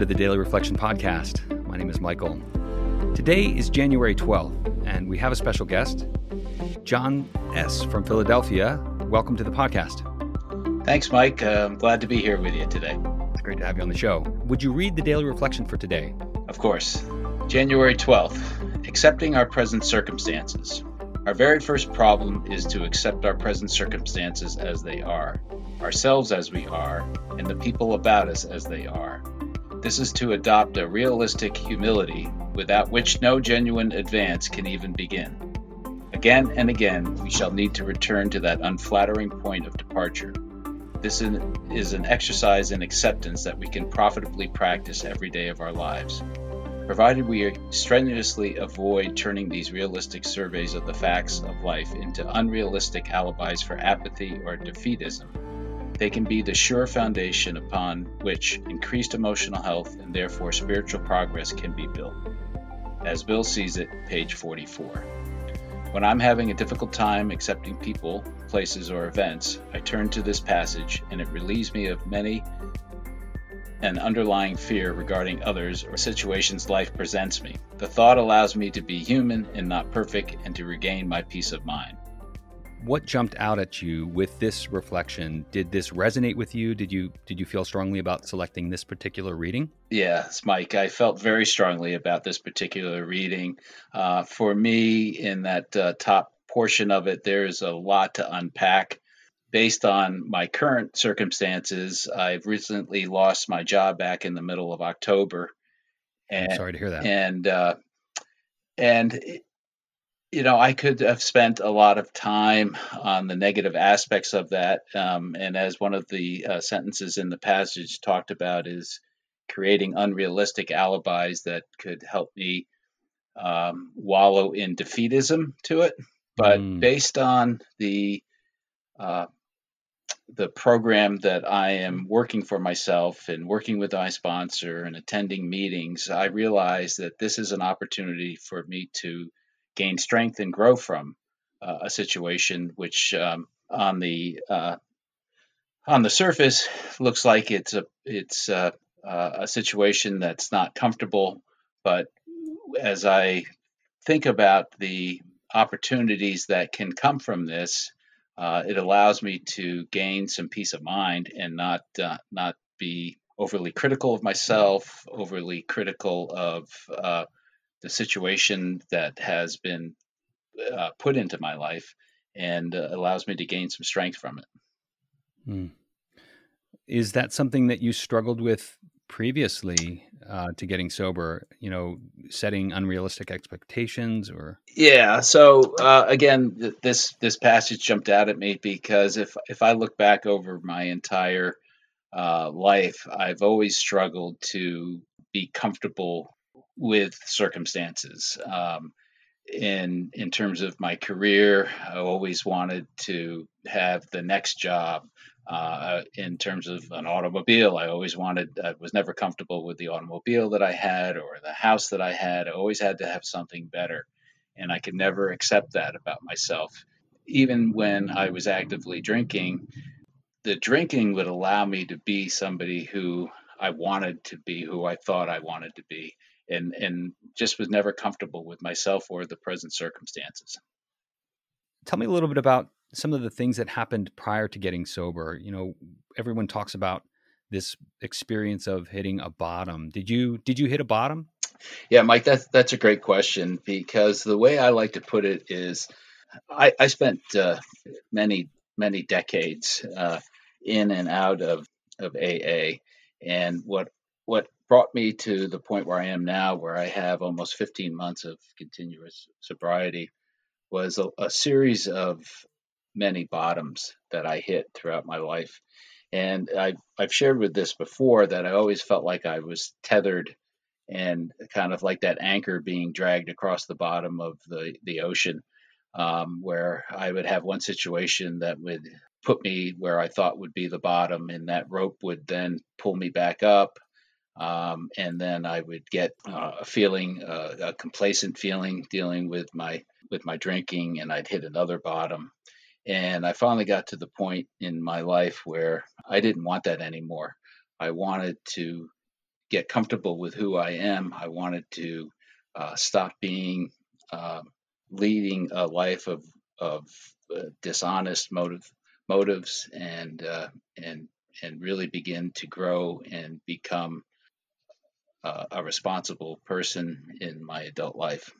to the Daily Reflection Podcast. My name is Michael. Today is January 12th, and we have a special guest, John S. from Philadelphia. Welcome to the podcast. Thanks, Mike. Uh, I'm glad to be here with you today. It's great to have you on the show. Would you read the Daily Reflection for today? Of course. January 12th Accepting Our Present Circumstances. Our very first problem is to accept our present circumstances as they are, ourselves as we are, and the people about us as they are. This is to adopt a realistic humility without which no genuine advance can even begin. Again and again, we shall need to return to that unflattering point of departure. This is an exercise in acceptance that we can profitably practice every day of our lives provided we strenuously avoid turning these realistic surveys of the facts of life into unrealistic alibis for apathy or defeatism. They can be the sure foundation upon which increased emotional health and therefore spiritual progress can be built. As Bill sees it, page 44. When I'm having a difficult time accepting people, places, or events, I turn to this passage and it relieves me of many an underlying fear regarding others or situations life presents me. The thought allows me to be human and not perfect and to regain my peace of mind. What jumped out at you with this reflection? Did this resonate with you? Did you did you feel strongly about selecting this particular reading? Yes, Mike. I felt very strongly about this particular reading. Uh, for me, in that uh, top portion of it, there's a lot to unpack based on my current circumstances, I've recently lost my job back in the middle of October. And, sorry to hear that. And uh, and you know, I could have spent a lot of time on the negative aspects of that. Um, and as one of the uh, sentences in the passage talked about, is creating unrealistic alibis that could help me um, wallow in defeatism to it. But mm. based on the uh, the program that I am working for myself and working with my sponsor and attending meetings, I realize that this is an opportunity for me to gain strength and grow from uh, a situation which um, on the uh, on the surface looks like it's a it's a, a situation that's not comfortable, but as I think about the opportunities that can come from this, uh, it allows me to gain some peace of mind and not uh, not be overly critical of myself, overly critical of uh, the situation that has been uh, put into my life, and uh, allows me to gain some strength from it. Hmm. Is that something that you struggled with previously uh, to getting sober? You know, setting unrealistic expectations, or yeah. So uh, again, th- this this passage jumped out at me because if if I look back over my entire uh, life, I've always struggled to be comfortable with circumstances. Um, in in terms of my career, I always wanted to have the next job. Uh, in terms of an automobile, I always wanted, I was never comfortable with the automobile that I had or the house that I had. I always had to have something better. And I could never accept that about myself. Even when I was actively drinking, the drinking would allow me to be somebody who I wanted to be, who I thought I wanted to be, and, and just was never comfortable with myself or the present circumstances. Tell me a little bit about some of the things that happened prior to getting sober. You know, everyone talks about this experience of hitting a bottom. Did you did you hit a bottom? Yeah, Mike, that's that's a great question because the way I like to put it is, I, I spent uh, many many decades uh, in and out of of AA, and what what brought me to the point where I am now, where I have almost 15 months of continuous sobriety, was a, a series of many bottoms that I hit throughout my life. And I've, I've shared with this before that I always felt like I was tethered and kind of like that anchor being dragged across the bottom of the, the ocean, um, where I would have one situation that would put me where I thought would be the bottom, and that rope would then pull me back up. Um, and then I would get uh, a feeling, uh, a complacent feeling, dealing with my with my drinking, and I'd hit another bottom. And I finally got to the point in my life where I didn't want that anymore. I wanted to get comfortable with who I am. I wanted to uh, stop being uh, leading a life of of uh, dishonest motive motives and uh, and and really begin to grow and become uh, a responsible person in my adult life.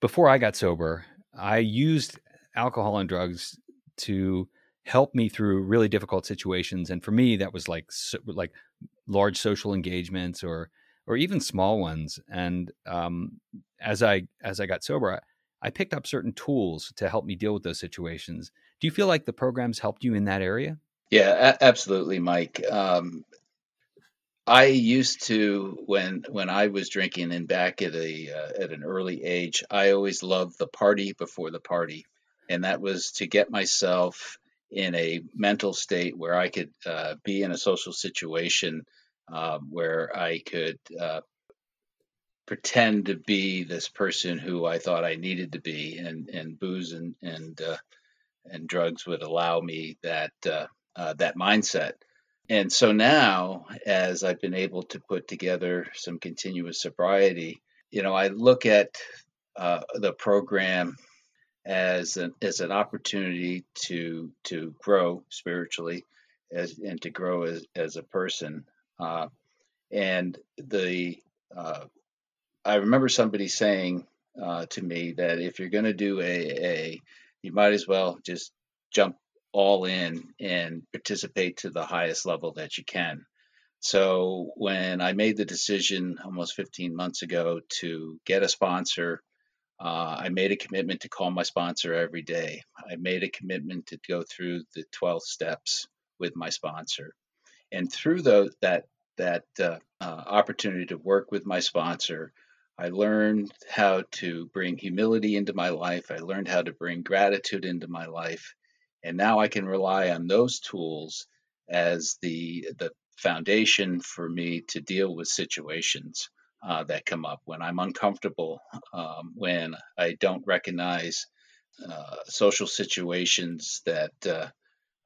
Before I got sober, I used alcohol and drugs to help me through really difficult situations, and for me, that was like so, like large social engagements or or even small ones. And um, as I as I got sober, I, I picked up certain tools to help me deal with those situations. Do you feel like the programs helped you in that area? Yeah, a- absolutely, Mike. Um, I used to when when I was drinking and back at a uh, at an early age, I always loved the party before the party, and that was to get myself in a mental state where I could uh, be in a social situation um, where I could uh, pretend to be this person who I thought I needed to be, and and booze and and uh, and drugs would allow me that uh, that mindset. And so now, as I've been able to put together some continuous sobriety, you know, I look at uh, the program as an as an opportunity to to grow spiritually, as and to grow as as a person. Uh, and the uh, I remember somebody saying uh, to me that if you're going to do AA, you might as well just jump all in and participate to the highest level that you can. So when I made the decision almost 15 months ago to get a sponsor, uh, I made a commitment to call my sponsor every day. I made a commitment to go through the 12 steps with my sponsor, and through the, that that uh, uh, opportunity to work with my sponsor, I learned how to bring humility into my life. I learned how to bring gratitude into my life, and now I can rely on those tools as the the foundation for me to deal with situations uh, that come up when I'm uncomfortable, um, when I don't recognize uh, social situations that uh,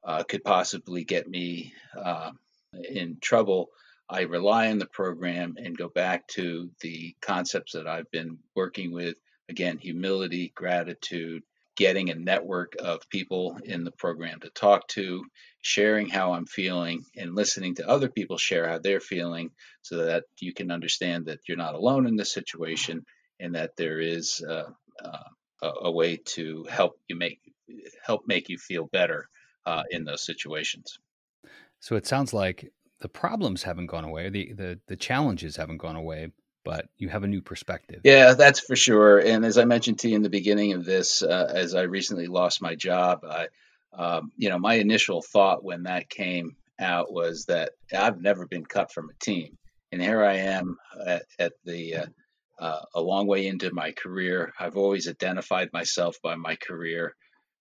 uh could possibly get me uh, in trouble. I rely on the program and go back to the concepts that I've been working with again, humility, gratitude, getting a network of people in the program to talk to, sharing how I'm feeling, and listening to other people share how they're feeling so that you can understand that you're not alone in this situation and that there is uh, uh, a way to help you make help make you feel better uh, in those situations. So it sounds like the problems haven't gone away, the, the the challenges haven't gone away, but you have a new perspective. Yeah, that's for sure. And as I mentioned to you in the beginning of this, uh, as I recently lost my job, I, um, you know, my initial thought when that came out was that I've never been cut from a team, and here I am at, at the uh, uh, a long way into my career. I've always identified myself by my career,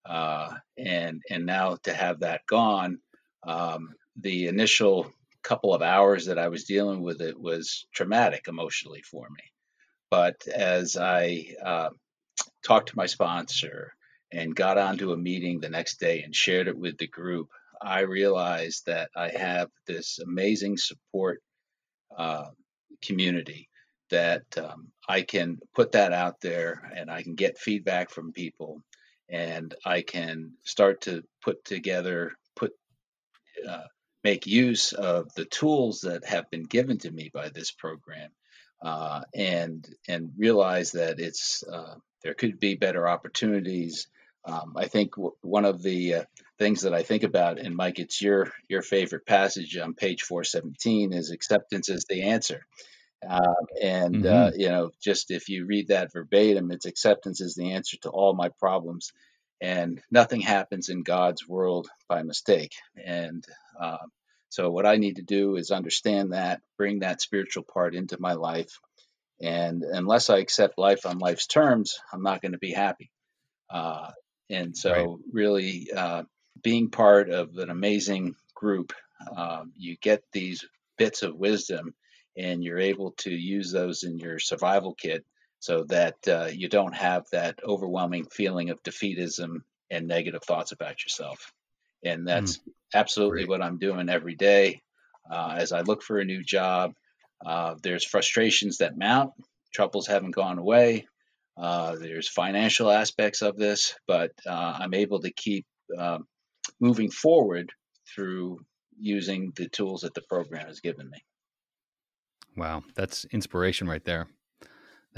uh, and and now to have that gone, um, the initial couple of hours that I was dealing with it was traumatic emotionally for me. But as I uh, talked to my sponsor and got onto a meeting the next day and shared it with the group, I realized that I have this amazing support uh, community that um, I can put that out there and I can get feedback from people and I can start to put together, put uh, make use of the tools that have been given to me by this program uh, and and realize that it's uh, there could be better opportunities. Um, I think w- one of the uh, things that I think about, and Mike, it's your your favorite passage on page 417 is acceptance is the answer. Uh, and uh, mm-hmm. you know, just if you read that verbatim, it's acceptance is the answer to all my problems and nothing happens in God's world by mistake. And uh, so, what I need to do is understand that, bring that spiritual part into my life. And unless I accept life on life's terms, I'm not going to be happy. Uh, and so, right. really, uh, being part of an amazing group, um, you get these bits of wisdom and you're able to use those in your survival kit so that uh, you don't have that overwhelming feeling of defeatism and negative thoughts about yourself. And that's mm, absolutely great. what I'm doing every day. Uh, as I look for a new job, Uh, there's frustrations that mount, troubles haven't gone away. Uh, there's financial aspects of this, but uh, I'm able to keep um, moving forward through using the tools that the program has given me. Wow, that's inspiration right there.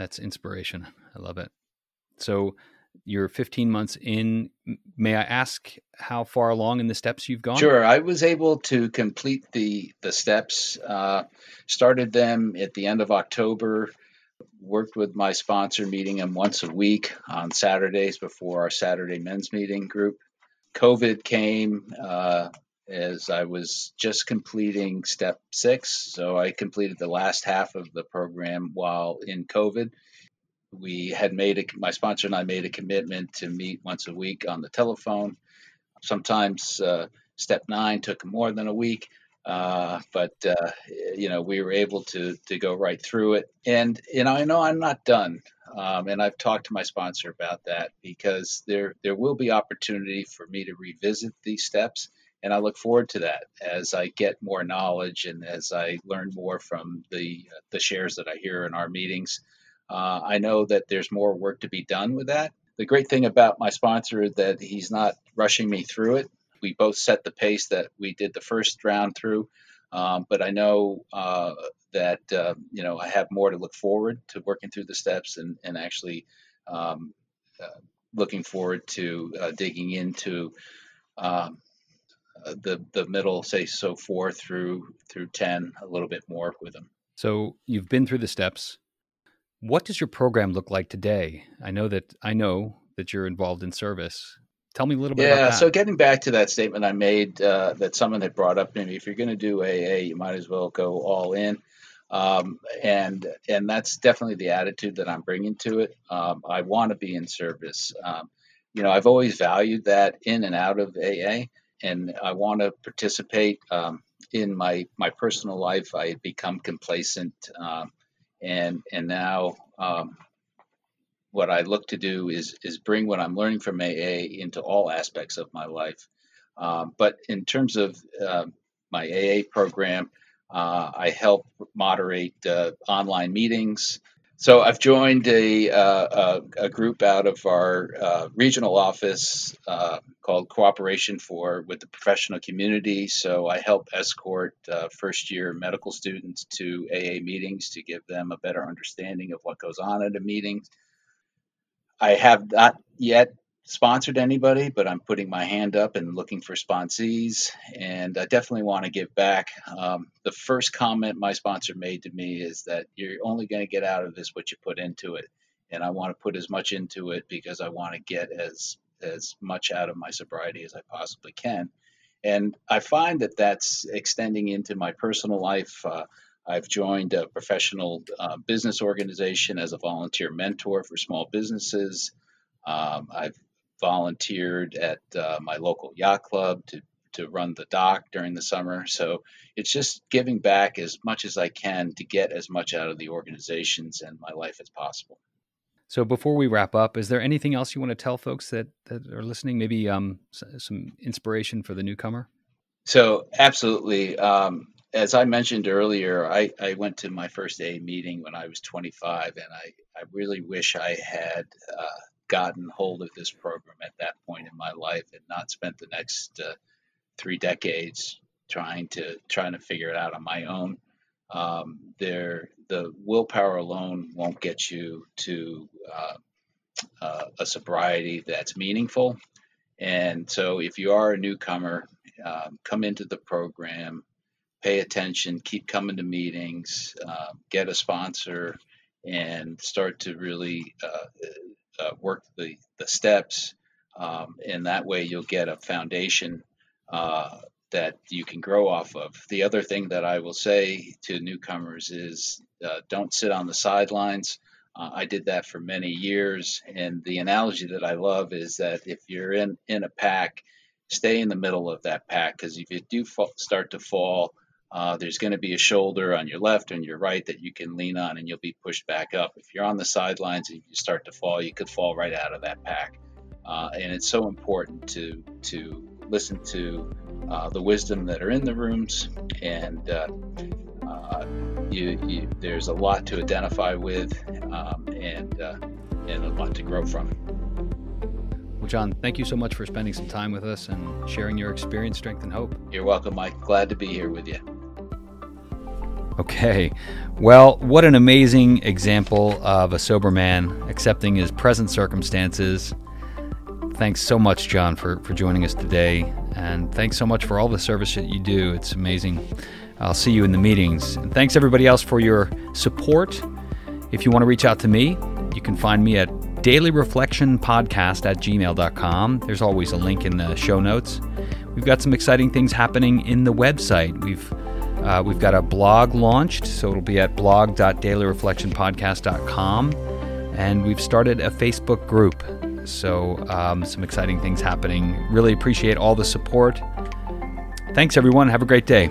That's inspiration. I love it. So, you're 15 months in. May I ask how far along in the steps you've gone? Sure. I was able to complete the the steps. Uh, started them at the end of October. Worked with my sponsor, meeting him once a week on Saturdays before our Saturday men's meeting group. COVID came uh, as I was just completing step six, so I completed the last half of the program while in COVID we had made a, my sponsor and I made a commitment to meet once a week on the telephone. Sometimes uh, step nine took more than a week, uh, but uh, you know we were able to to go right through it. And you know I know I'm not done, um, and I've talked to my sponsor about that because there there will be opportunity for me to revisit these steps. And I look forward to that as I get more knowledge and as I learn more from the the shares that I hear in our meetings. Uh, I know that there's more work to be done with that. The great thing about my sponsor is that he's not rushing me through it. We both set the pace that we did the first round through, um, but I know uh, that uh, you know I have more to look forward to working through the steps and and actually um, uh, looking forward to uh, digging into um, the the middle, say so four through through ten, a little bit more with them. So you've been through the steps. What does your program look like today? I know that I know that you're involved in service. Tell me a little bit yeah, about that. so getting back to that statement I made uh, that someone had brought up, maybe if you're going to do AA, you might as well go all in. Um, and and that's definitely the attitude that I'm bringing to it. Um, I want to be in service. Um, you know, I've always valued that in and out of AA, and I want to participate. Um, in my my personal life, I had become complacent um, and and now um, what I look to do is is bring what I'm learning from AA into all aspects of my life. Um, but in terms of uh, my AA program, uh, I help moderate uh, online meetings. So I've joined a, uh, a, a, group out of our uh, regional office uh, called Cooperation for with the Professional Community. So I help escort uh, first year medical students to AA meetings to give them a better understanding of what goes on at a meeting. I have not yet sponsored anybody, but I'm putting my hand up and looking for sponsees. And I definitely want to give back. Um, the first comment my sponsor made to me is that you're only going to get out of this what you put into it. And I want to put as much into it because I want to get as as much out of my sobriety as I possibly can. And I find that that's extending into my personal life. Uh, I've joined a professional uh, business organization as a volunteer mentor for small businesses. Um, I've volunteered at uh, my local yacht club to to run the dock during the summer. So it's just giving back as much as I can to get as much out of the organizations and my life as possible. So before we wrap up, is there anything else you want to tell folks that, that are listening? Maybe um, some inspiration for the newcomer? So absolutely. Um, as I mentioned earlier, I, I, went to my first A meeting when I was 25, and I, I really wish I had uh, gotten hold of this program at that point in my life and not spent the next uh, three decades trying to trying to figure it out on my own. Um, there, the willpower alone won't get you to uh, uh, a sobriety that's meaningful. And so, if you are a newcomer, um, come into the program, pay attention, keep coming to meetings, uh, get a sponsor, and start to really uh, work the, the steps. Um, and that way you'll get a foundation uh, that you can grow off of. The other thing that I will say to newcomers is uh, don't sit on the sidelines. Uh, I did that for many years. And the analogy that I love is that if you're in, in a pack, stay in the middle of that pack because if you do fall, start to fall, uh, there's going to be a shoulder on your left and your right that you can lean on and you'll be pushed back up. If you're on the sidelines and you start to fall, you could fall right out of that pack. Uh, and it's so important to to listen to uh, the wisdom that are in the rooms and uh, uh, you, you, there's a lot to identify with um, and uh, and a lot to grow from. Well, John, thank you so much for spending some time with us and sharing your experience, strength, and hope. You're welcome, Mike. Glad to be here with you. Okay. Well, what an amazing example of a sober man accepting his present circumstances. Thanks so much, John, for, for joining us today. And thanks so much for all the service that you do. It's amazing. I'll see you in the meetings. And thanks, everybody else, for your support. If you want to reach out to me, you can find me at dailyreflectionpodcast at gmail.com. There's always a link in the show notes. We've got some exciting things happening in the website. We've uh, we've got a blog launched, so it'll be at blog.dailyreflectionpodcast.com. And we've started a Facebook group. So, um, some exciting things happening. Really appreciate all the support. Thanks, everyone. Have a great day.